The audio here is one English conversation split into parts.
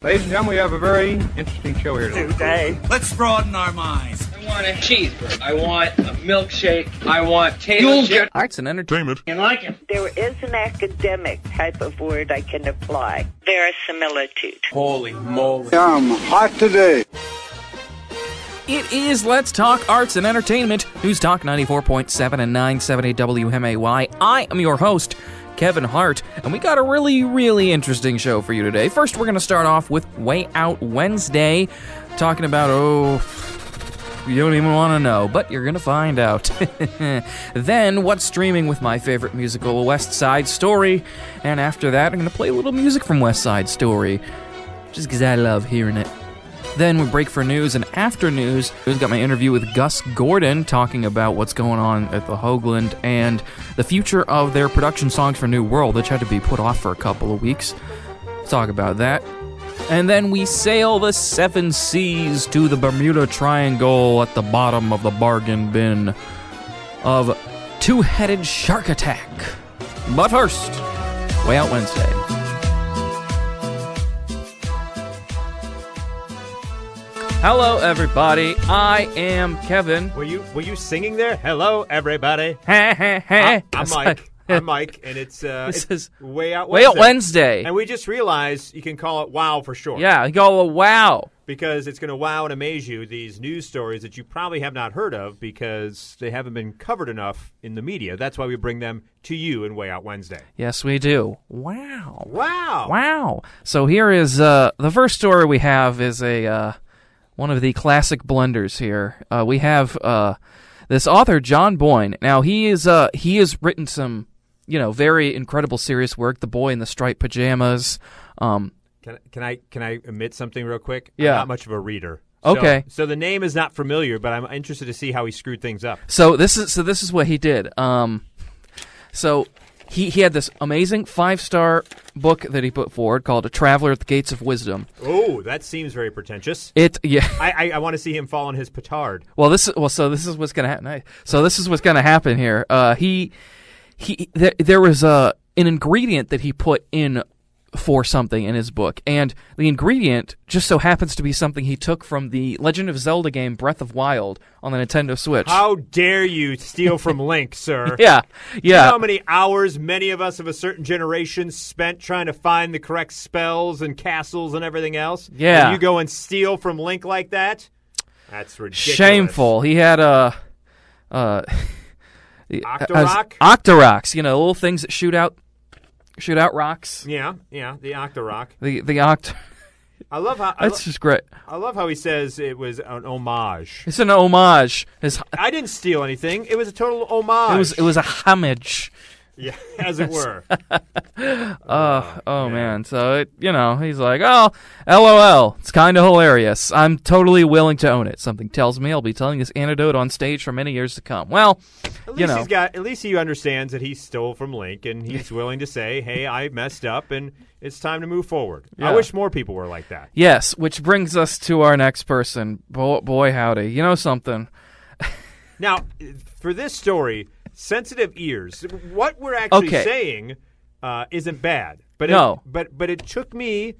Ladies and gentlemen, we have a very interesting show here today. Today. Let's broaden our minds. I want a cheeseburger. I want a milkshake. I want Taylor chip. Arts and entertainment. You like it? There is an academic type of word I can apply. Verisimilitude. Holy moly. I'm hot today. It is Let's Talk Arts and Entertainment, News Talk 94.7 and 970 WMAY. I am your host, Kevin Hart, and we got a really, really interesting show for you today. First, we're going to start off with Way Out Wednesday, talking about, oh, you don't even want to know, but you're going to find out. then, what's streaming with my favorite musical, West Side Story, and after that, I'm going to play a little music from West Side Story, just because I love hearing it. Then we break for news, and after news, we've got my interview with Gus Gordon talking about what's going on at the Hoogland and the future of their production songs for New World, which had to be put off for a couple of weeks. Let's talk about that. And then we sail the seven seas to the Bermuda Triangle at the bottom of the bargain bin of Two Headed Shark Attack. But first, Way Out Wednesday. Hello, everybody. I am Kevin. Were you were you singing there? Hello, everybody. Hey, hey, hey. I, am Mike. I'm Mike, and it's uh, This it's is way out Way Out Wednesday. And we just realized you can call it wow for short. Yeah, you go, wow. Because it's going to wow and amaze you these news stories that you probably have not heard of because they haven't been covered enough in the media. That's why we bring them to you in Way Out Wednesday. Yes, we do. Wow. Wow. Wow. So here is uh, the first story we have is a uh, one of the classic blunders here. Uh, we have uh, this author John Boyne. Now he is uh, he has written some you know very incredible serious work. The Boy in the Striped Pajamas. Um, Can, can I can I admit something real quick? Yeah. I'm not much of a reader. So- Okay. So, the name is not familiar, but I'm interested to see how he screwed things up. So this is so this is what he did. Um, so he he had this amazing five star book that he put forward called "A Traveler at the Gates of Wisdom." Oh, that seems very pretentious. It yeah. I, I, I want to see him fall on his petard. Well, this is well. So this is what's gonna happen. So this is what's gonna happen here. Uh, he he there, there was uh, an ingredient that he put in for something in his book, and the ingredient just so happens to be something he took from the Legend of Zelda game Breath of Wild on the Nintendo Switch. How dare you steal from Link, sir? yeah, You know yeah. how many hours many of us of a certain generation spent trying to find the correct spells and castles and everything else? Yeah. And you go and steal from Link like that? That's ridiculous. Shameful. He had a. Uh, Octorok? as- Octoroks, you know, little things that shoot out, shoot out rocks. Yeah, yeah, the Octorok. The the oct. I love how I, That's lo- just great. I love how he says it was an homage. It's an homage. It's, I didn't steal anything. It was a total homage. it was it was a homage. Yeah, as it were. Uh, oh man. So it, you know, he's like, oh, lol. It's kind of hilarious. I'm totally willing to own it. Something tells me I'll be telling this anecdote on stage for many years to come. Well, At least you know, he's got. At least he understands that he stole from Link, and he's willing to say, "Hey, I messed up, and it's time to move forward." I wish more people were like that. yes. Which brings us to our next person. Boy, boy howdy. You know something? Now, for this story, sensitive ears. What we're actually Okay. saying uh, isn't bad, but No. it, but but it took me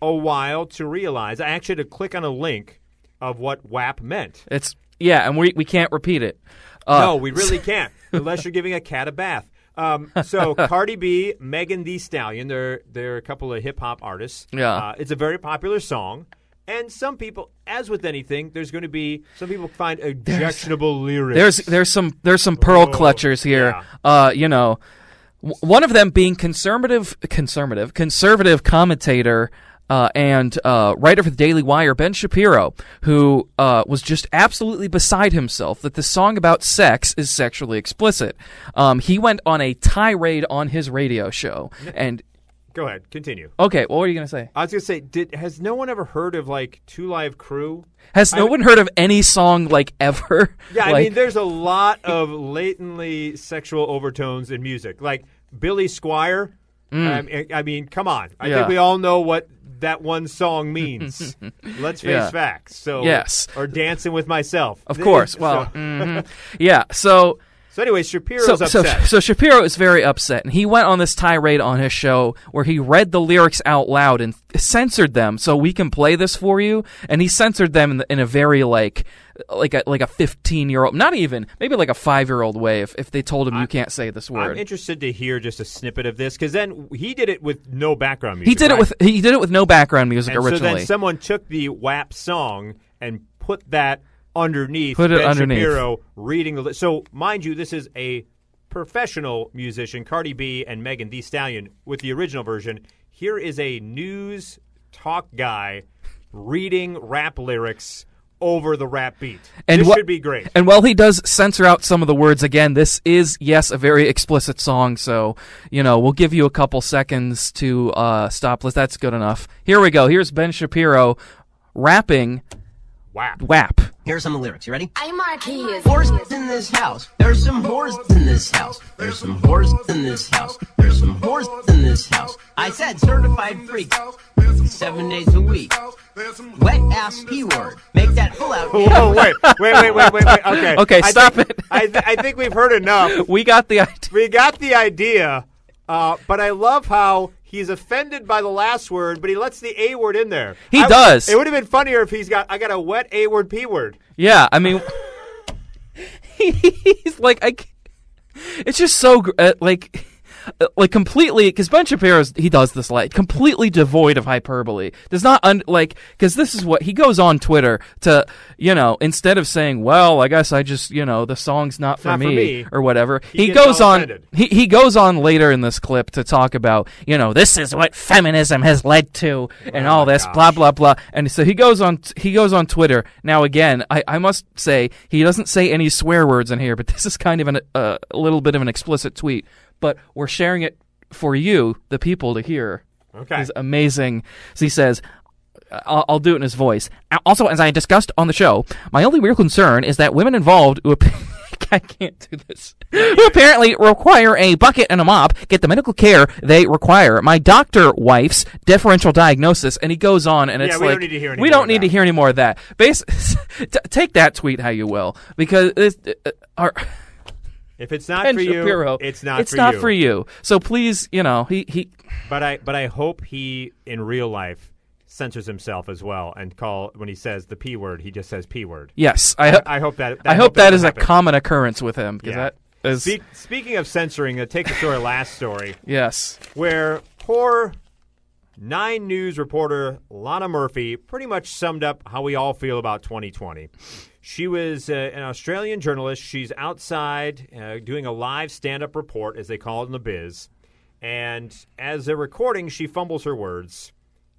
a while to realize. I actually had to click on a link of what WAP meant. It's yeah, and we we can't repeat it. Uh, no, we really can't unless you're giving a cat a bath. Um, so Cardi B, Megan Thee Stallion, they're they're a couple of hip hop artists. Yeah. uh, it's a very popular song, and some people, as with anything, there's going to be some people find objectionable lyrics. There's there's some there's some pearl Oh, clutchers here. yeah. Uh, you know, w- one of them being conservative, conservative, conservative commentator. Uh, and uh, writer for the Daily Wire, Ben Shapiro, who uh, was just absolutely beside himself that the song about sex is sexually explicit. Um, he went on a tirade on his radio show. And Go ahead, continue. okay, what were you gonna say? I was going to say, did has no one ever heard of like Two Live Crew? Has no I- one heard of any song like ever? Yeah, I mean, there's a lot of latently sexual overtones in music, like Billy Squier. Um, I, I mean, come on. I Mm. Yeah. think we all know what that one song means. Let's face Yeah. facts. So Yes. or dancing with myself. Of course. So- Well, mhm. yeah. So So anyway, Shapiro's so, so, upset. so Shapiro is very upset, and he went on this tirade on his show where he read the lyrics out loud and censored them, so we can play this for you. And he censored them in, the, in a very like, like a like a fifteen year old, not even maybe like a five year old way. If if they told him you can't say this word I'm interested to hear just a snippet of this because then he did it with no background music. he did it with he did it with no background music and so originally. then someone took the WAP song and put that underneath. Put it ben underneath. Shapiro reading the. li- So mind you, this is a professional musician, Cardi B and Megan Thee Stallion, with the original version. Here is a news talk guy reading rap lyrics over the rap beat. And this wha- should be great. And while he does censor out some of the words again, this is yes a very explicit song. So you know we'll give you a couple seconds to uh, stop. That's good enough. Here we go. Here's Ben Shapiro rapping WAP. WAP. Here are some of the lyrics. You ready? I'm Marquez. Whores in this house. There's some whores in this house. There's some whores in this house. There's some whores in this house. I said certified freak. Seven days a week. Wet ass p word. Make that pull out. Whoa, wait, wait, wait, wait, wait, wait. Okay, Okay, I stop think- it. I, th- I think we've heard enough. We got the idea. We got the idea, uh, but I love how he's offended by the last word, but he lets the A word in there. He I- does. It would have been funnier if he's got I got a wet A word P word. Yeah, I mean, he's like, I. It's just so uh, like. Uh, Like completely, because Ben Shapiro's he does this like completely devoid of hyperbole. Does not un, like because this is what he goes on Twitter to you know instead of saying, well, I guess I just you know the song's not for, Not for me, me. or whatever. He He, goes on he he goes on later in this clip to talk about you know this is what feminism has led to and all this blah blah blah and so he goes on he goes on Twitter now again I, I must say he doesn't say any swear words in here but this is kind of an, uh, a little bit of an explicit tweet but we're sharing it for you the people to hear Okay. He's amazing so he says I'll, I'll do it in his voice. Also, as I discussed on the show, my only real concern is that women involved who I can't do this. Who apparently require a bucket and a mop get the medical care they require. My doctor wife's differential diagnosis, and he goes on, and Yeah, it's we like don't need to hear any we don't need to hear any more of that. T- take that tweet how you will, because it's, uh, our, If it's not Ben for you, it's not it's for not you. for you. So please, you know, he he But I but I hope he in real life censors himself as well and call when he says the P word, he just says P word. yes, I I hope that, I hope that doesn't is a common occurrence with him because Yeah. that is Speak, speaking of censoring, uh, take the story last story yes. where poor Nine News reporter Lana Murphy pretty much summed up how we all feel about 2020. She was uh, an Australian journalist. She's outside uh, doing a live stand up report, as they call it in the biz. And as they're recording, she fumbles her words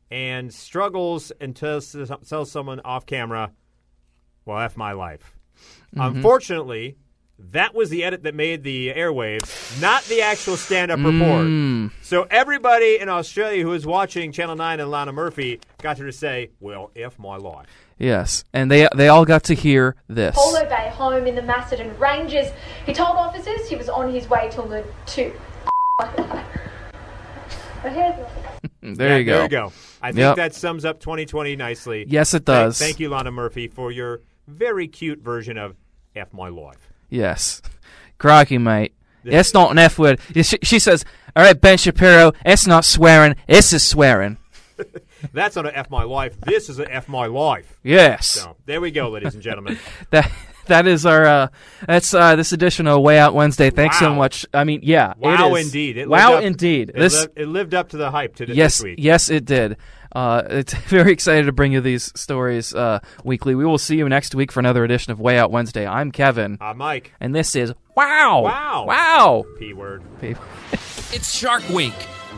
and struggles and tells, tells someone off camera, Well, F my life. Unfortunately, that was the edit that made the airwaves, not the actual stand up report. Mm. So everybody in Australia who was watching Channel 9 and Lana Murphy got her to say, Well, F my life. Yes, and they they all got to hear this. Polo Bay home in the Macedon Ranges. He told officers he was on his way to learn to. But There Yeah, you go. There you go. I think Yep. that sums up 2020 nicely. Yes, it Thank- does. Thank, you, Lana Murphy, for your very cute version of F my life. Yes, crikey, mate. It's not an F word. She, she says, "All right, Ben Shapiro, it's not swearing. It's is swearing." That's not an F my life. This is an F my life. Yes, So there we go, ladies and gentlemen. that that is our uh, that's uh, this edition of Way Out Wednesday. Thanks so much. I mean, yeah, Wow, is. indeed. It wow, lived up- indeed. It, this lived, it lived up to the hype to yes, this week. yes, it did. Uh, it's very excited to bring you these stories uh, weekly. We will see you next week for another edition of Way Out Wednesday. I'm Kevin, Uh, Mike, and this is Wow, Wow. wow. P word. It's Shark Week.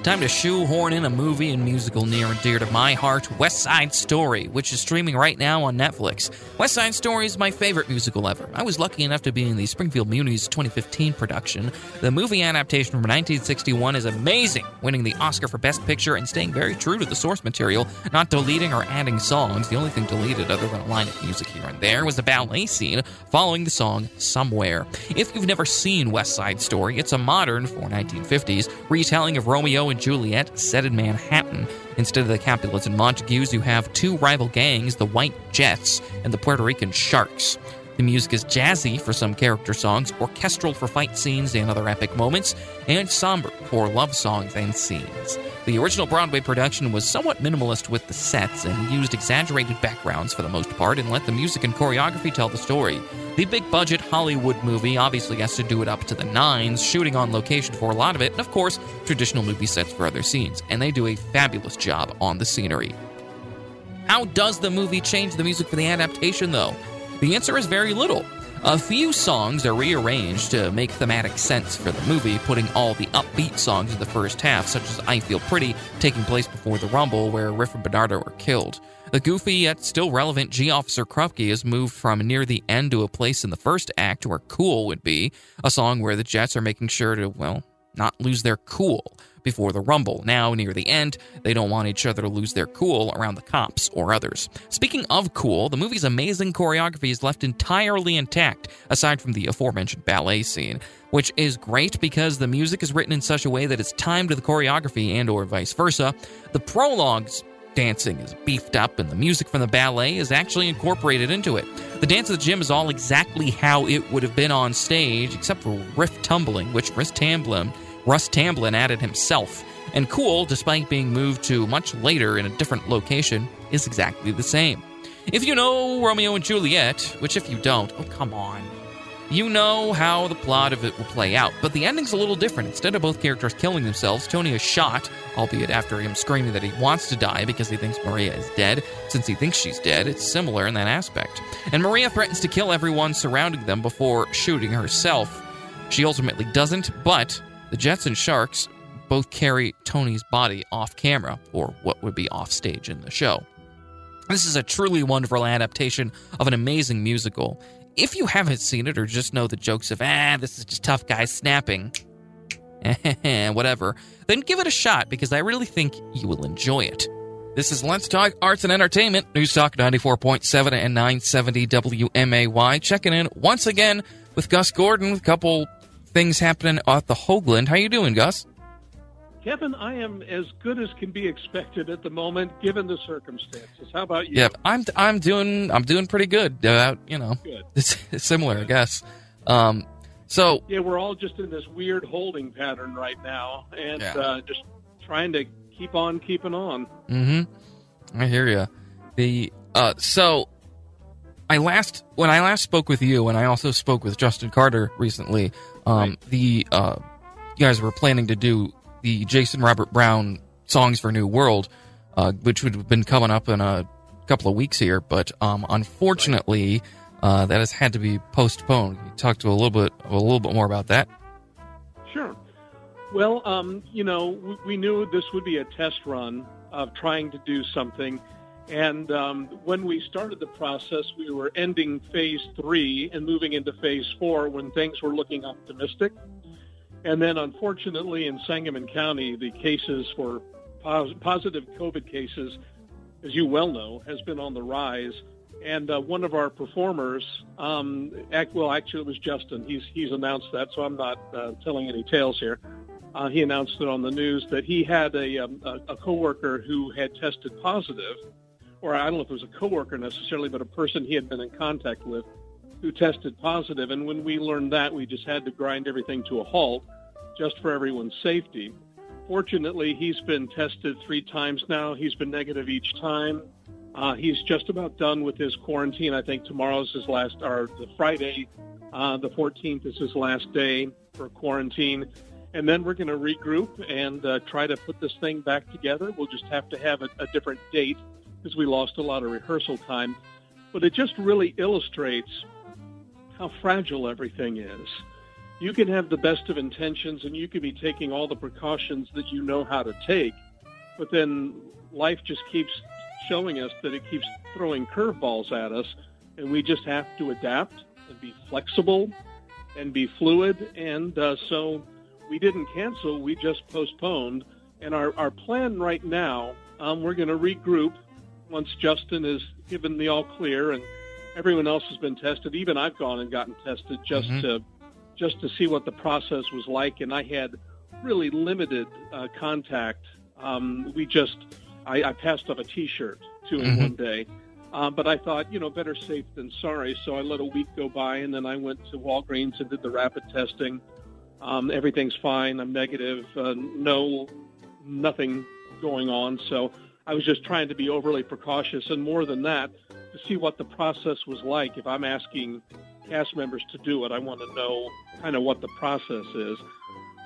Time to shoehorn in a movie and musical near and dear to my heart, West Side Story, which is streaming right now on Netflix. West Side Story is my favorite musical ever. I was lucky enough to be in the Springfield Muni's 2015 production. The movie adaptation from 1961 is amazing, winning the Oscar for Best Picture and staying very true to the source material, not deleting or adding songs. The only thing deleted, other than a line of music here and there, was the ballet scene following the song Somewhere. If you've never seen West Side Story, it's a modern, for 1950s, retelling of Romeo and Juliet set in Manhattan. Instead of the Capulets and Montagues, you have two rival gangs, the White Jets and the Puerto Rican Sharks. The music is jazzy for some character songs, orchestral for fight scenes and other epic moments, and somber for love songs and scenes. The original Broadway production was somewhat minimalist with the sets and used exaggerated backgrounds for the most part and let the music and choreography tell the story. The big budget Hollywood movie obviously has to do it up to the nines, shooting on location for a lot of it, and of course, traditional movie sets for other scenes, and they do a fabulous job on the scenery. How does the movie change the music for the adaptation, though? The answer is very little. A few songs are rearranged to make thematic sense for the movie, putting all the upbeat songs in the first half, such as I Feel Pretty, taking place before the Rumble, where Riff and Bernardo are killed. The goofy yet still relevant Gee Officer Krupke is moved from near the end to a place in the first act where Cool would be, a song where the Jets are making sure to, well, not lose their cool before the Rumble. Now, near the end, they don't want each other to lose their cool around the cops or others. Speaking of cool, the movie's amazing choreography is left entirely intact, aside from the aforementioned ballet scene, which is great because the music is written in such a way that it's timed to the choreography and or vice versa. The prologues dancing is beefed up and the music from the ballet is actually incorporated into it. The dance of the gym is all exactly how it would have been on stage, except for riff tumbling, which Russ Tamblyn Russ Tamblyn added himself. And Cool, despite being moved to much later in a different location, is exactly the same. If you know Romeo and Juliet, which if you don't, oh come on. You know how the plot of it will play out, but the ending's a little different. Instead of both characters killing themselves, Tony is shot, albeit after him screaming that he wants to die because he thinks Maria is dead. Since he thinks she's dead, it's similar in that aspect. And Maria threatens to kill everyone surrounding them before shooting herself. She ultimately doesn't, but the Jets and Sharks both carry Tony's body off camera, or what would be off stage in the show. This is a truly wonderful adaptation of an amazing musical. If you haven't seen it or just know the jokes of, ah, this is just tough guys snapping, whatever, then give it a shot because I really think you will enjoy it. This is Let's Talk Arts and Entertainment, News Talk 94.7 and 970 WMAY, checking in once again with Gus Gordon with a couple things happening at the Hoogland. How you doing, Gus? Kevin, I am as good as can be expected at the moment, given the circumstances. How about you? Yeah, I'm I'm doing I'm doing pretty good. Uh, you know, good. It's, it's similar, I guess. Um, so yeah, we're all just in this weird holding pattern right now, and Yeah. uh, just trying to keep on keeping on. Mm-hmm. I hear you. The uh, so I last when I last spoke with you, and I also spoke with Justin Carter recently. Um, the uh, you guys were planning to do the Jason Robert Brown songs for New World, uh, which would have been coming up in a couple of weeks here, but um, unfortunately, uh, that has had to be postponed. You talk to a little bit a little bit more about that? Sure. Well, um, you know, we, we knew this would be a test run of trying to do something. And um, when we started the process, we were ending phase three and moving into phase four when things were looking optimistic. And then, unfortunately, in Sangamon County, the cases for pos- positive COVID cases, as you well know, has been on the rise. And uh, one of our performers, um, act, well, actually, it was Justin. He's he's announced that, so I'm not uh, telling any tales here. Uh, he announced it on the news that he had a, um, a, a coworker who had tested positive, or I don't know if it was a coworker necessarily, but a person he had been in contact with who tested positive. And when we learned that, we just had to grind everything to a halt just for everyone's safety. Fortunately, he's been tested three times now. He's been negative each time. Uh, he's just about done with his quarantine. I think tomorrow's his last, or the Friday, uh, the 14th is his last day for quarantine. And then we're going to regroup and uh, try to put this thing back together. We'll just have to have a, a different date because we lost a lot of rehearsal time. But it just really illustrates how fragile everything is. You can have the best of intentions and you can be taking all the precautions that you know how to take, but then life just keeps showing us that it keeps throwing curveballs at us, and we just have to adapt and be flexible and be fluid. And uh, so we didn't cancel, we just postponed. And our, our plan right now, um, we're going to regroup once Justin is given the all clear and everyone else has been tested. Even I've gone and gotten tested just Mhm. to just to see what the process was like, and I had really limited uh, contact. Um, we just I, I passed off a T-shirt to him Mhm. one day, Uh, but I thought, you know, better safe than sorry. So I let a week go by, and then I went to Walgreens and did the rapid testing. Um, everything's fine. I'm negative. Uh, no, nothing going on. So I was just trying to be overly precautious, and more than that, to see what the process was like. If I'm asking cast members to do it, I want to know kind of what the process is.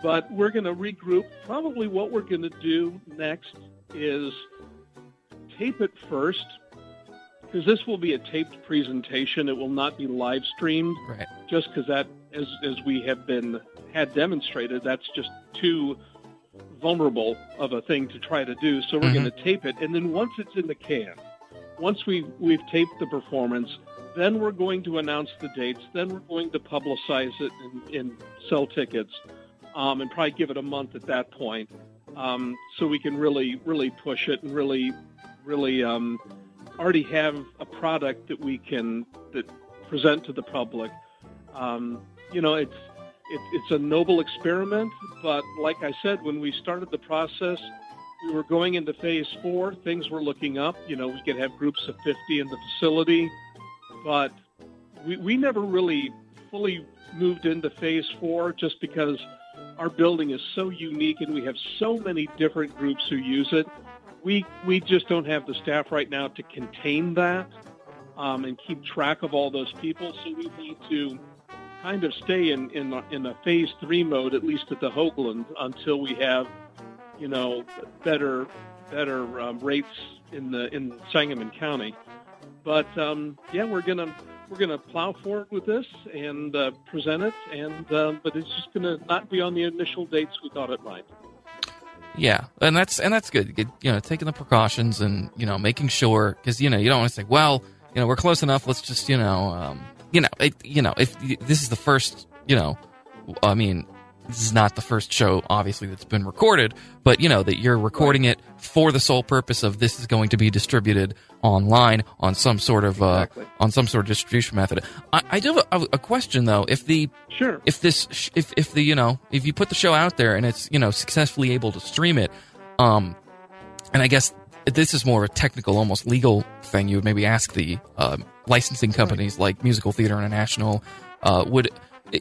But we're going to regroup. Probably what we're going to do next is tape it first because this will be a taped presentation. It will not be live streamed. Right. Just because that, as, as we have been had demonstrated, that's just too vulnerable of a thing to try to do. So we're Mhm. going to tape it, and then once it's in the can, once we we've taped the performance, then we're going to announce the dates. Then we're going to publicize it and, and sell tickets, um, and probably give it a month at that point, um, so we can really really push it and really really um, already have a product that we can that present to the public. Um, you know, it's it, it's a noble experiment, but like I said, when we started the process, we were going into phase four. Things were looking up. You know, we could have groups of 50 in the facility, but we, we never really fully moved into phase four just because our building is so unique and we have so many different groups who use it. We, we just don't have the staff right now to contain that um, and keep track of all those people. So we need to kind of stay in, in, a- in a phase three mode, at least at the Hoogland, until we have, you know, better better um, rates in the in Sangamon County. But um, yeah, we're gonna we're gonna plow forward with this and uh, present it, and uh, but it's just gonna not be on the initial dates we thought it might. Yeah, and that's and that's good. Good, You know, taking the precautions and you know making sure because you know you don't want to say, well, you know, we're close enough. Let's just you know, um, you know, it, you know, if this is the first, you know, I mean, this is not the first show, obviously, that's been recorded, but you know that you're recording it for the sole purpose of this is going to be distributed online on some sort of uh, Exactly. on some sort of distribution method. I, I do have a, a question though. If the Sure. if this sh- if if the you know if you put the show out there and it's you know successfully able to stream it um and i guess this is more of a technical almost legal thing you would maybe ask the um, licensing companies like musical theater international uh would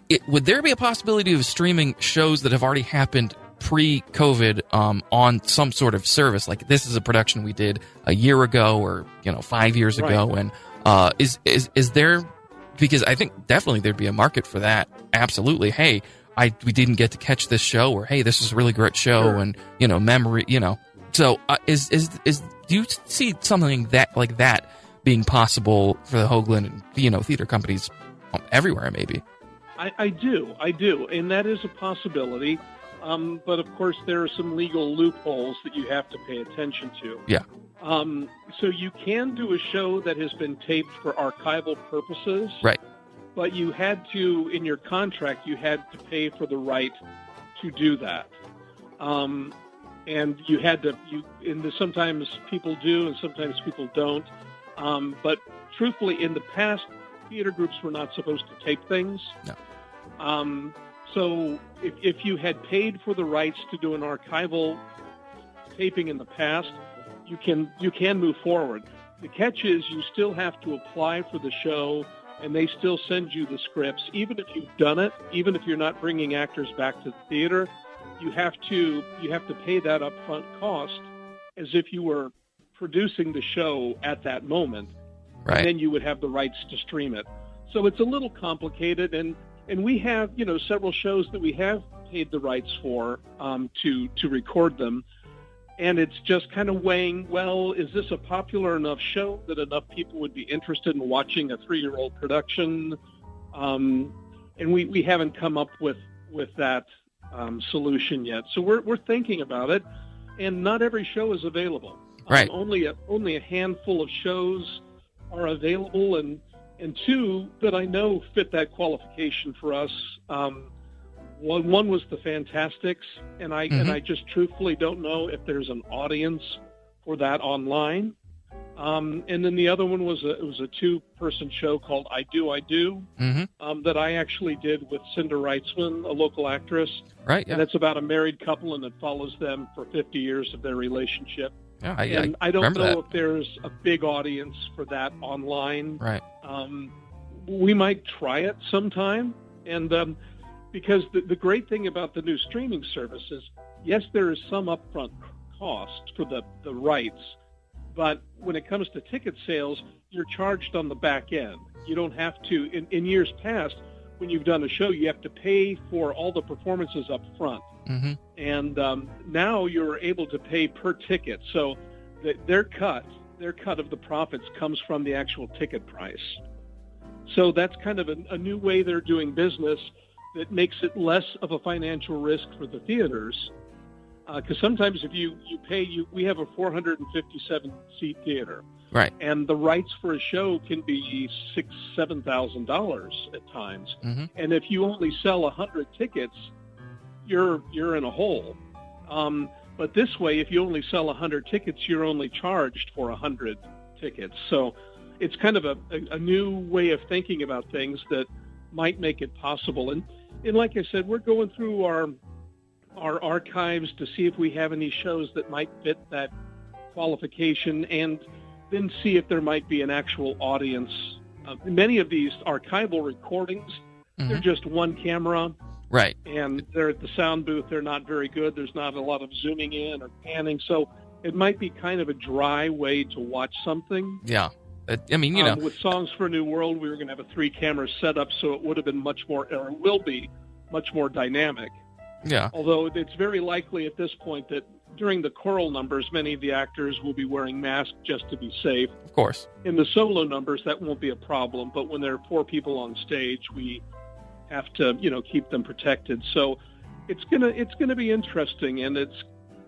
it, would there be a possibility of streaming shows that have already happened pre-covid um on some sort of service like this is a production we did a year ago or you know 5 years ago Right. and uh is is is there because I think definitely there'd be a market for that. Absolutely. Hey, I we didn't get to catch this show, or hey, this is a really great show, Sure. and you know, memory. You know, so uh, is is is do you see something that like that being possible for the Hoogland and you know theater companies everywhere? Maybe. I, I do, I do, and that is a possibility. Um, but of course, there are some legal loopholes that you have to pay attention to. Yeah. Um, so you can do a show that has been taped for archival purposes, Right. but you had to, in your contract, you had to pay for the right to do that. Um, and you had to, you, and the, sometimes people do and sometimes people don't. Um, but truthfully, in the past, theater groups were not supposed to tape things. No. Um, so if, if you had paid for the rights to do an archival taping in the past, you can you can move forward. The catch is you still have to apply for the show, and they still send you the scripts, even if you've done it, even if you're not bringing actors back to the theater. You have to you have to pay that upfront cost as if you were producing the show at that moment Right. and then you would have the rights to stream it. So it's a little complicated, and and we have you know several shows that we have paid the rights for um, to to record them, and it's just kind of weighing. Well, is this a popular enough show that enough people would be interested in watching a three-year-old production? Um, and we, we haven't come up with with that um, solution yet. So we're we're thinking about it, and not every show is available. Um, Right. only a, only a handful of shows are available, and and two that I know fit that qualification for us. Um, one one was the Fantasticks, and I Mhm. and I just truthfully don't know if there's an audience for that online. Um, and then the other one was a it was a two person show called I Do I Do hmm um, that I actually did with Cinder Reitzman, a local actress. Right. Yeah. And it's about a married couple, and it follows them for 50 years of their relationship. Yeah, I, and I I, don't know that. if there's a big audience for that online. Right. Um, we might try it sometime, and um, because the, the great thing about the new streaming services, yes, there is some upfront cost for the, the rights, but when it comes to ticket sales, you're charged on the back end. You don't have to. In, in years past, when you've done a show, you have to pay for all the performances up front Mm-hmm. and um, now you're able to pay per ticket. So th- their cut, their cut of the profits comes from the actual ticket price. So that's kind of a, a new way they're doing business that makes it less of a financial risk for the theaters. Because sometimes if you, you pay, you we have a 457 seat theater, Right. and the rights for a show can be six, seven thousand dollars at times. Mm-hmm. And if you only sell a hundred tickets, you're you're in a hole. Um, but this way, if you only sell a hundred tickets, you're only charged for a hundred tickets. So it's kind of a, a, a new way of thinking about things that might make it possible. And and like I said, we're going through our our archives to see if we have any shows that might fit that qualification, and then see if there might be an actual audience. Uh, many of these archival recordings, they're Mhm. just one camera Right. and they're at the sound booth. They're not very good. There's not a lot of zooming in or panning, so it might be kind of a dry way to watch something. Yeah. Uh, I mean, you know, Um, with Songs for a New World, we were going to have a three-camera setup, so it would have been much more, or will be, much more dynamic. Yeah. Although it's very likely at this point that during the choral numbers, many of the actors will be wearing masks just to be safe. Of course. In the solo numbers, that won't be a problem, but when there are four people on stage, we have to, you know, keep them protected. So it's gonna it's gonna be interesting, and it's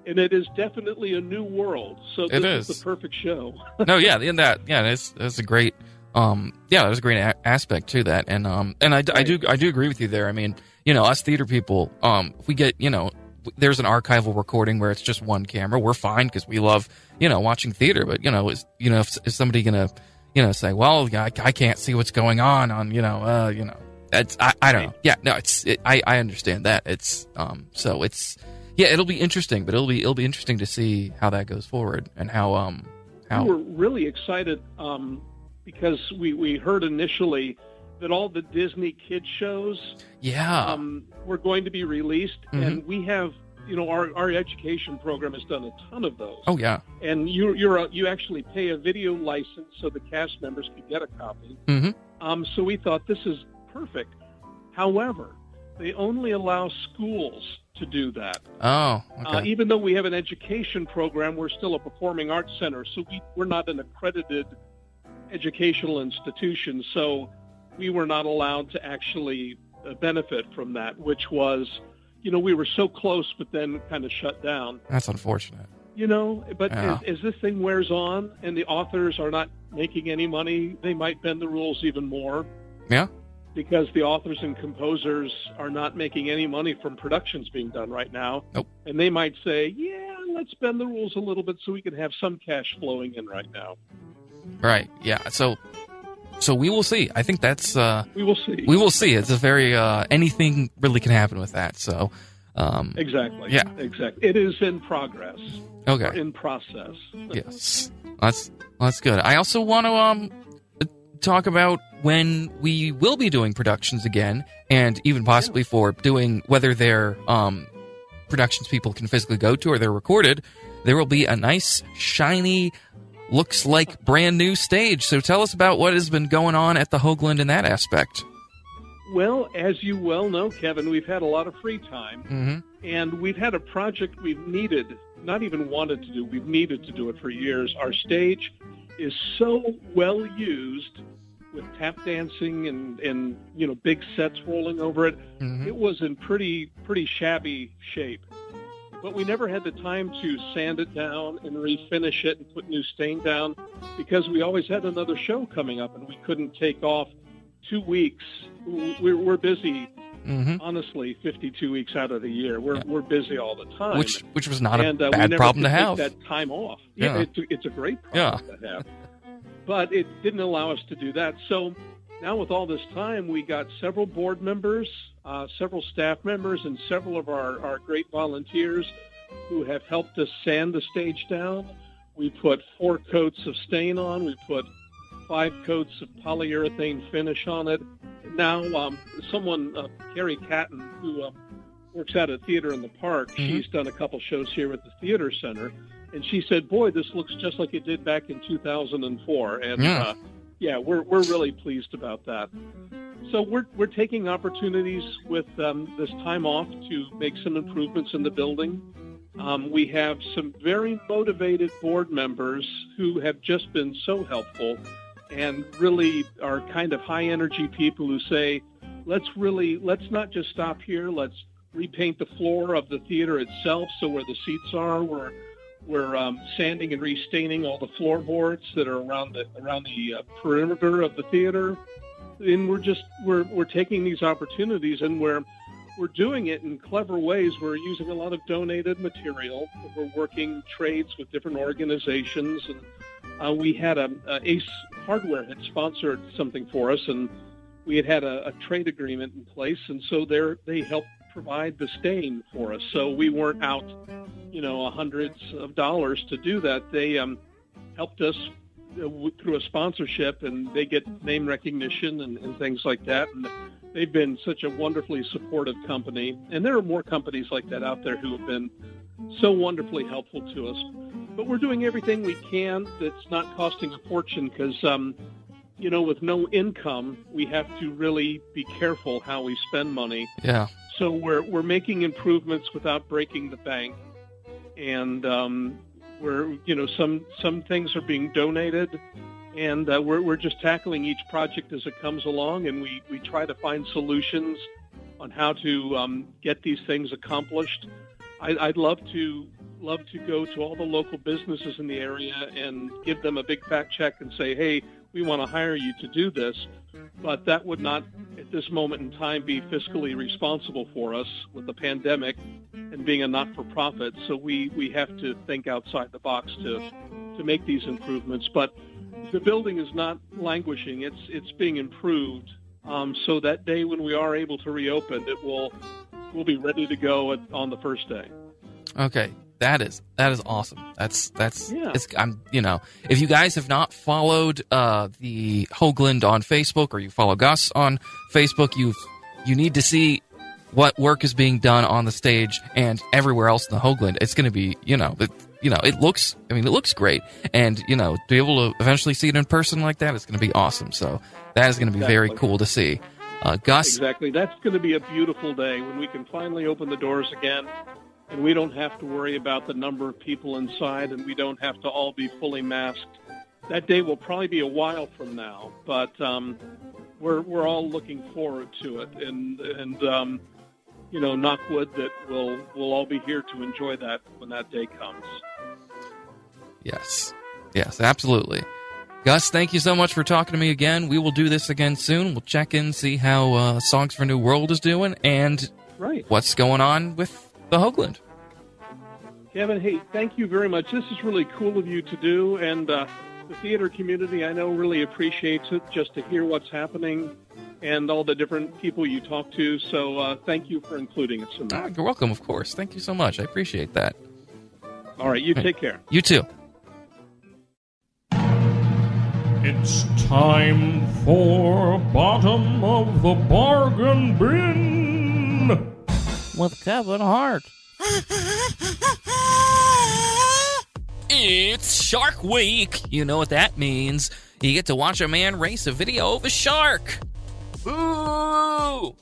and it is definitely a new world. So It this is. the perfect show. no, yeah, in that, yeah, that's that's a great, um, yeah, there's a great a- aspect to that, and um, and I, I do I do agree with you there. I mean, you know, us theater people, um, we get, you know, there's an archival recording where it's just one camera, we're fine because we love, you know, watching theater. But you know, is you know, if, is somebody gonna, you know, say, well, I, I can't see what's going on on, you know, uh, you know, it's I, I don't know. Yeah, no, it's it, I I understand that. It's um, so it's yeah, it'll be interesting, but it'll be it'll be interesting to see how that goes forward and how um how We were really excited um, because we, we heard initially that all the Disney kid shows yeah. um, were going to be released, Mhm. and we have, you know, our, our education program has done a ton of those. Oh yeah. And you you're a, you actually pay a video license so the cast members can get a copy. Mm-hmm. Um, so we thought this is perfect. However, they only allow schools to do that. Oh, Uh, okay. even though we have an education program, we're still a performing arts center, so we, we're not an accredited educational institution. So we were not allowed to actually uh, benefit from that, which was, you know, we were so close, but then kind of shut down. That's unfortunate. You know, but Yeah. as, as this thing wears on and the authors are not making any money, they might bend the rules even more Yeah. because the authors and composers are not making any money from productions being done right now. Nope. And they might say, yeah, let's bend the rules a little bit so we can have some cash flowing in right now. Right. Yeah. So so we will see. I think that's uh We will see. we will see. It's a very uh anything really can happen with that. So um Exactly. Yeah. Exactly. It is in progress. Okay. In process. yes. That's that's good. I also want to um talk about when we will be doing productions again and even possibly for doing whether they're um productions people can physically go to or they're recorded, there will be a nice shiny looks like brand new stage. So tell us about what has been going on at the Hoogland in that aspect. Well, as you well know, Kevin, we've had a lot of free time. Mm-hmm. and we've had a project we've needed, not even wanted to do, we've needed to do it for years. Our stage is so well used with tap dancing and, and you know big sets rolling over it. Mhm. It was in pretty pretty shabby shape. But we never had the time to sand it down and refinish it and put new stain down because we always had another show coming up and we couldn't take off two weeks. We're, we're busy Mm-hmm. honestly 52 weeks out of the year we're Yeah. we're busy all the time Which which was not a uh, bad problem to have. that time off Yeah. yeah, it's, a- it's a great problem to have but it didn't allow us to do that so now with all this time we got several board members uh, several staff members and several of our, our great volunteers who have helped us sand the stage down We put four coats of stain on. We put five coats of polyurethane finish on it. Now, um, someone, uh, Carrie Catton, who um, works at a theater in the park, Mm-hmm. she's done a couple shows here at the theater center, and she said, "Boy, this looks just like it did back in 2004." And Yeah. uh, yeah, we're we're really pleased about that. So we're we're taking opportunities with um, this time off to make some improvements in the building. Um, we have some very motivated board members who have just been so helpful and really are kind of high energy people who say, let's really, let's not just stop here. Let's repaint the floor of the theater itself. So where the seats are, we're, we're um, sanding and restaining all the floorboards that are around the, around the uh, perimeter of the theater. And we're just, we're, we're taking these opportunities and we're, we're doing it in clever ways. We're using a lot of donated material. We're working trades with different organizations, and uh, we had a, a Ace Hardware had sponsored something for us, and we had had a, a trade agreement in place, and so they they helped provide the stain for us. So we weren't out, you know, hundreds of dollars to do that. They um, helped us through a sponsorship, and they get name recognition and, and things like that. And they've been such a wonderfully supportive company, and there are more companies like that out there who have been so wonderfully helpful to us. But we're doing everything we can that's not costing a fortune because, um, you know, with no income, we have to really be careful how we spend money. Yeah. So we're we're making improvements without breaking the bank, and um, we're you know some some things are being donated, and uh, we're we're just tackling each project as it comes along, and we we try to find solutions on how to um, get these things accomplished. I, I'd love to love to go to all the local businesses in the area and give them a big fat check and say, hey, we want to hire you to do this. But that would not, at this moment in time, be fiscally responsible for us with the pandemic and being a not-for-profit. So we, we have to think outside the box to to make these improvements. But the building is not languishing; it's it's being improved. Um, so that day when we are able to reopen, it will will be ready to go at, on the first day. Okay, that is that is awesome. That's that's Yeah. it's, I'm you know if you guys have not followed uh, the Hoogland on Facebook or you follow Gus on Facebook, you you need to see what work is being done on the stage and everywhere else in the Hoogland. It's going to be you know it, you know it looks I mean it looks great and you know to be able to eventually see it in person like that is going to be awesome. So that is going to be very cool to see. Uh, Gus, Exactly. That's going to be a beautiful day when we can finally open the doors again and we don't have to worry about the number of people inside and we don't have to all be fully masked. That day will probably be a while from now, but um, we're, we're all looking forward to it. And, and um, you know, knock wood that we'll, we'll all be here to enjoy that when that day comes. Yes. Yes, absolutely. Gus, thank you so much for talking to me again. We will do this again soon. We'll check in, see how uh, Songs for New World is doing, and Right. what's going on with the Hoogland. Kevin, hey, thank you very much. This is really cool of you to do, and uh, the theater community, I know, really appreciates it just to hear what's happening and all the different people you talk to. So uh, thank you for including us in Ah, that. you're welcome, of course. Thank you so much. I appreciate that. All right, you take care. You too. It's time for bottom of the bargain bin. With Kevin Hart. It's Shark Week. You know what that means. You get to watch a man race a video of a shark. Ooh!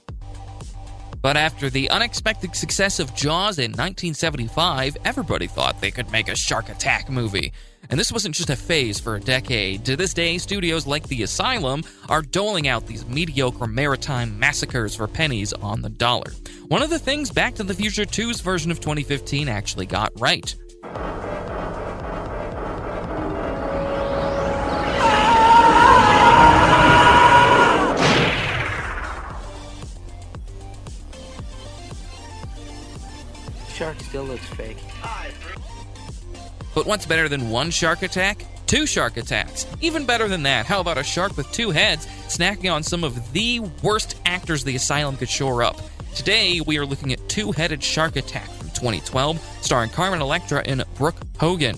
But after the unexpected success of Jaws in 1975, everybody thought they could make a shark attack movie. And this wasn't just a phase for a decade. To this day, studios like The Asylum are doling out these mediocre maritime massacres for pennies on the dollar. One of the things Back to the Future 2's version of 2015 actually got right. Looks fake. But what's better than one shark attack? Two shark attacks. Even better than that, how about a shark with two heads snacking on some of the worst actors the asylum could shore up? Today, we are looking at Two Headed Shark Attack from 2012, starring Carmen Electra and Brooke Hogan.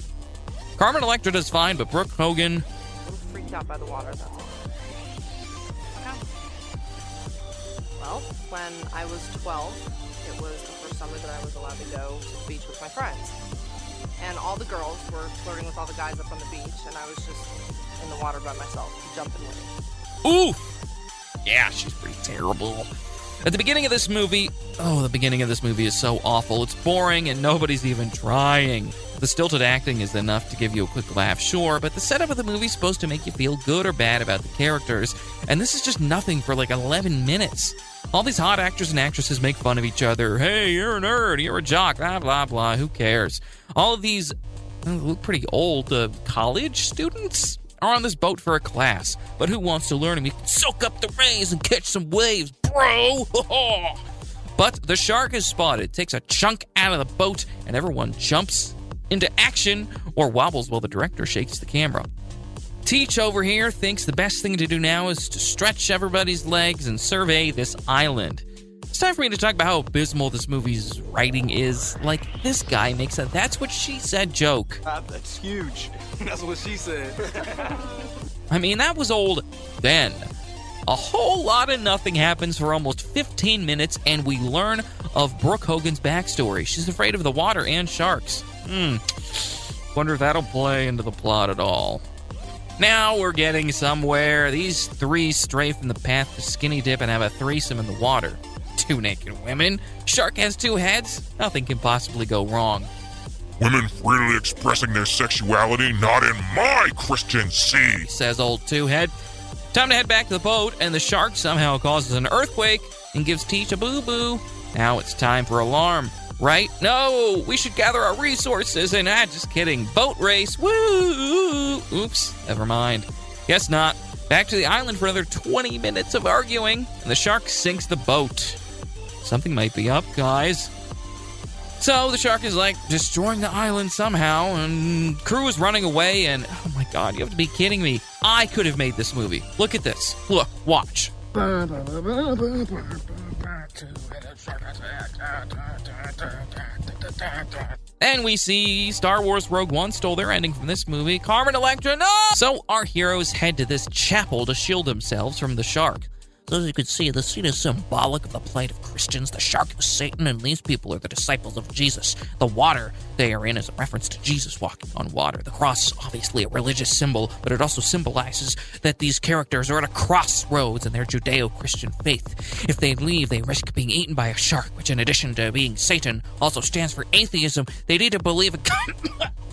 Carmen Electra does fine, but Brooke Hogan. freaked out by the water, that's all. Well, when I was 12, it was the first summer that I was allowed to go to the beach with my friends. And all the girls were flirting with all the guys up on the beach, and I was just in the water by myself, jumping with ooh Yeah, she's pretty terrible. At the beginning of this movie, oh, the beginning of this movie is so awful. It's boring and nobody's even trying. The stilted acting is enough to give you a quick laugh, sure, but the setup of the movie is supposed to make you feel good or bad about the characters, and this is just nothing for like 11 minutes. All these hot actors and actresses make fun of each other. Hey, you're a nerd, you're a jock, blah, blah, blah. Who cares? All of these uh, look pretty old uh, college students are on this boat for a class, but who wants to learn? We can soak up the rays and catch some waves, bro. but the shark is spotted, takes a chunk out of the boat, and everyone jumps into action or wobbles while the director shakes the camera. Teach over here thinks the best thing to do now is to stretch everybody's legs and survey this island. It's time for me to talk about how abysmal this movie's writing is. Like, this guy makes a that's what she said joke. Ah, that's huge. That's what she said. I mean, that was old then. A whole lot of nothing happens for almost 15 minutes, and we learn of Brooke Hogan's backstory. She's afraid of the water and sharks. Hmm. Wonder if that'll play into the plot at all. Now we're getting somewhere. These three stray from the path to Skinny Dip and have a threesome in the water. Two naked women. Shark has two heads. Nothing can possibly go wrong. Women freely expressing their sexuality, not in my Christian sea, says old Two Head. Time to head back to the boat, and the shark somehow causes an earthquake and gives Teach a boo boo. Now it's time for alarm, right? No, we should gather our resources and ah, just kidding. Boat race, woo! Oops, never mind. Guess not. Back to the island for another 20 minutes of arguing, and the shark sinks the boat. Something might be up, guys. So the shark is like destroying the island somehow, and crew is running away. And oh my god, you have to be kidding me! I could have made this movie. Look at this. Look, watch. And we see Star Wars Rogue One stole their ending from this movie. Carmen Electra, no! So our heroes head to this chapel to shield themselves from the shark. So as you can see, the scene is symbolic of the plight of Christians. The shark is Satan, and these people are the disciples of Jesus. The water they are in is a reference to Jesus walking on water. The cross is obviously a religious symbol, but it also symbolizes that these characters are at a crossroads in their Judeo-Christian faith. If they leave, they risk being eaten by a shark, which in addition to being Satan, also stands for atheism. They need to believe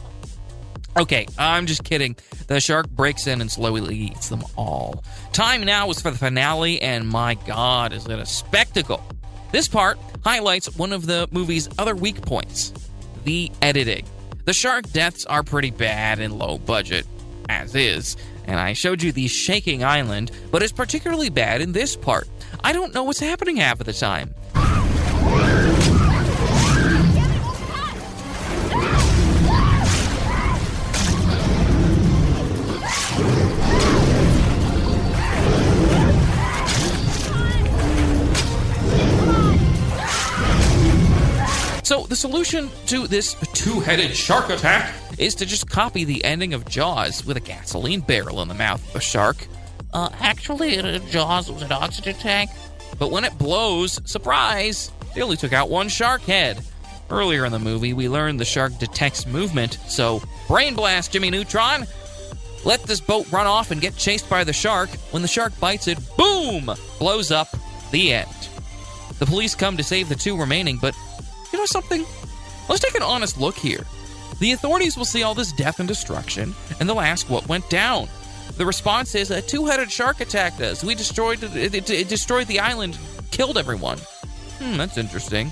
Okay, I'm just kidding. The shark breaks in and slowly eats them all. Time now is for the finale, and my god, is it a spectacle! This part highlights one of the movie's other weak points the editing. The shark deaths are pretty bad and low budget, as is, and I showed you the shaking island, but it's particularly bad in this part. I don't know what's happening half of the time. The solution to this two headed shark attack is to just copy the ending of Jaws with a gasoline barrel in the mouth of a shark. Uh, actually, uh, Jaws was an oxygen tank. But when it blows, surprise, they only took out one shark head. Earlier in the movie, we learned the shark detects movement, so brain blast, Jimmy Neutron! Let this boat run off and get chased by the shark. When the shark bites it, boom! Blows up. The end. The police come to save the two remaining, but know something? Let's take an honest look here. The authorities will see all this death and destruction, and they'll ask what went down. The response is a two-headed shark attacked us. We destroyed it, it, it destroyed the island, killed everyone. Hmm, that's interesting.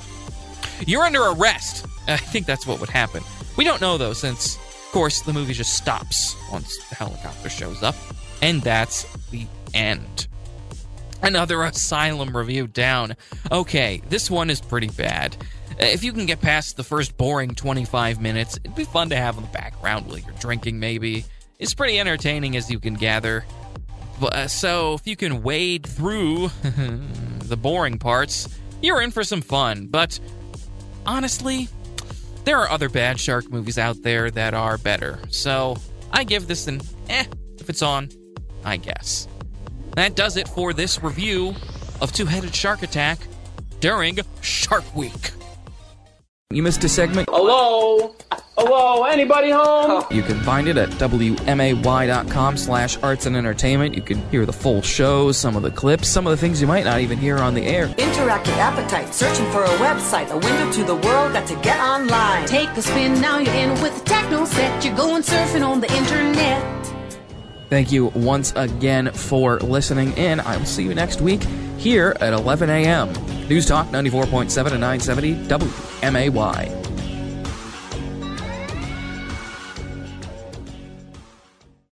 You're under arrest. I think that's what would happen. We don't know though, since of course the movie just stops once the helicopter shows up, and that's the end. Another asylum review down. Okay, this one is pretty bad. Uh, If you can get past the first boring 25 minutes, it'd be fun to have in the background while you're drinking, maybe. It's pretty entertaining as you can gather. But, uh, so, if you can wade through the boring parts, you're in for some fun. But honestly, there are other bad shark movies out there that are better. So I give this an eh if it's on, I guess. That does it for this review of Two Headed Shark Attack during Shark Week. You missed a segment? Hello? Hello? Anybody home? You can find it at wmay.com slash arts and entertainment. You can hear the full show, some of the clips, some of the things you might not even hear on the air. Interactive appetite, searching for a website, a window to the world, got to get online. Take a spin, now you're in with the techno set. You're going surfing on the internet. Thank you once again for listening in. I will see you next week here at 11 a.m. News Talk 94.7 and 970 WMAY.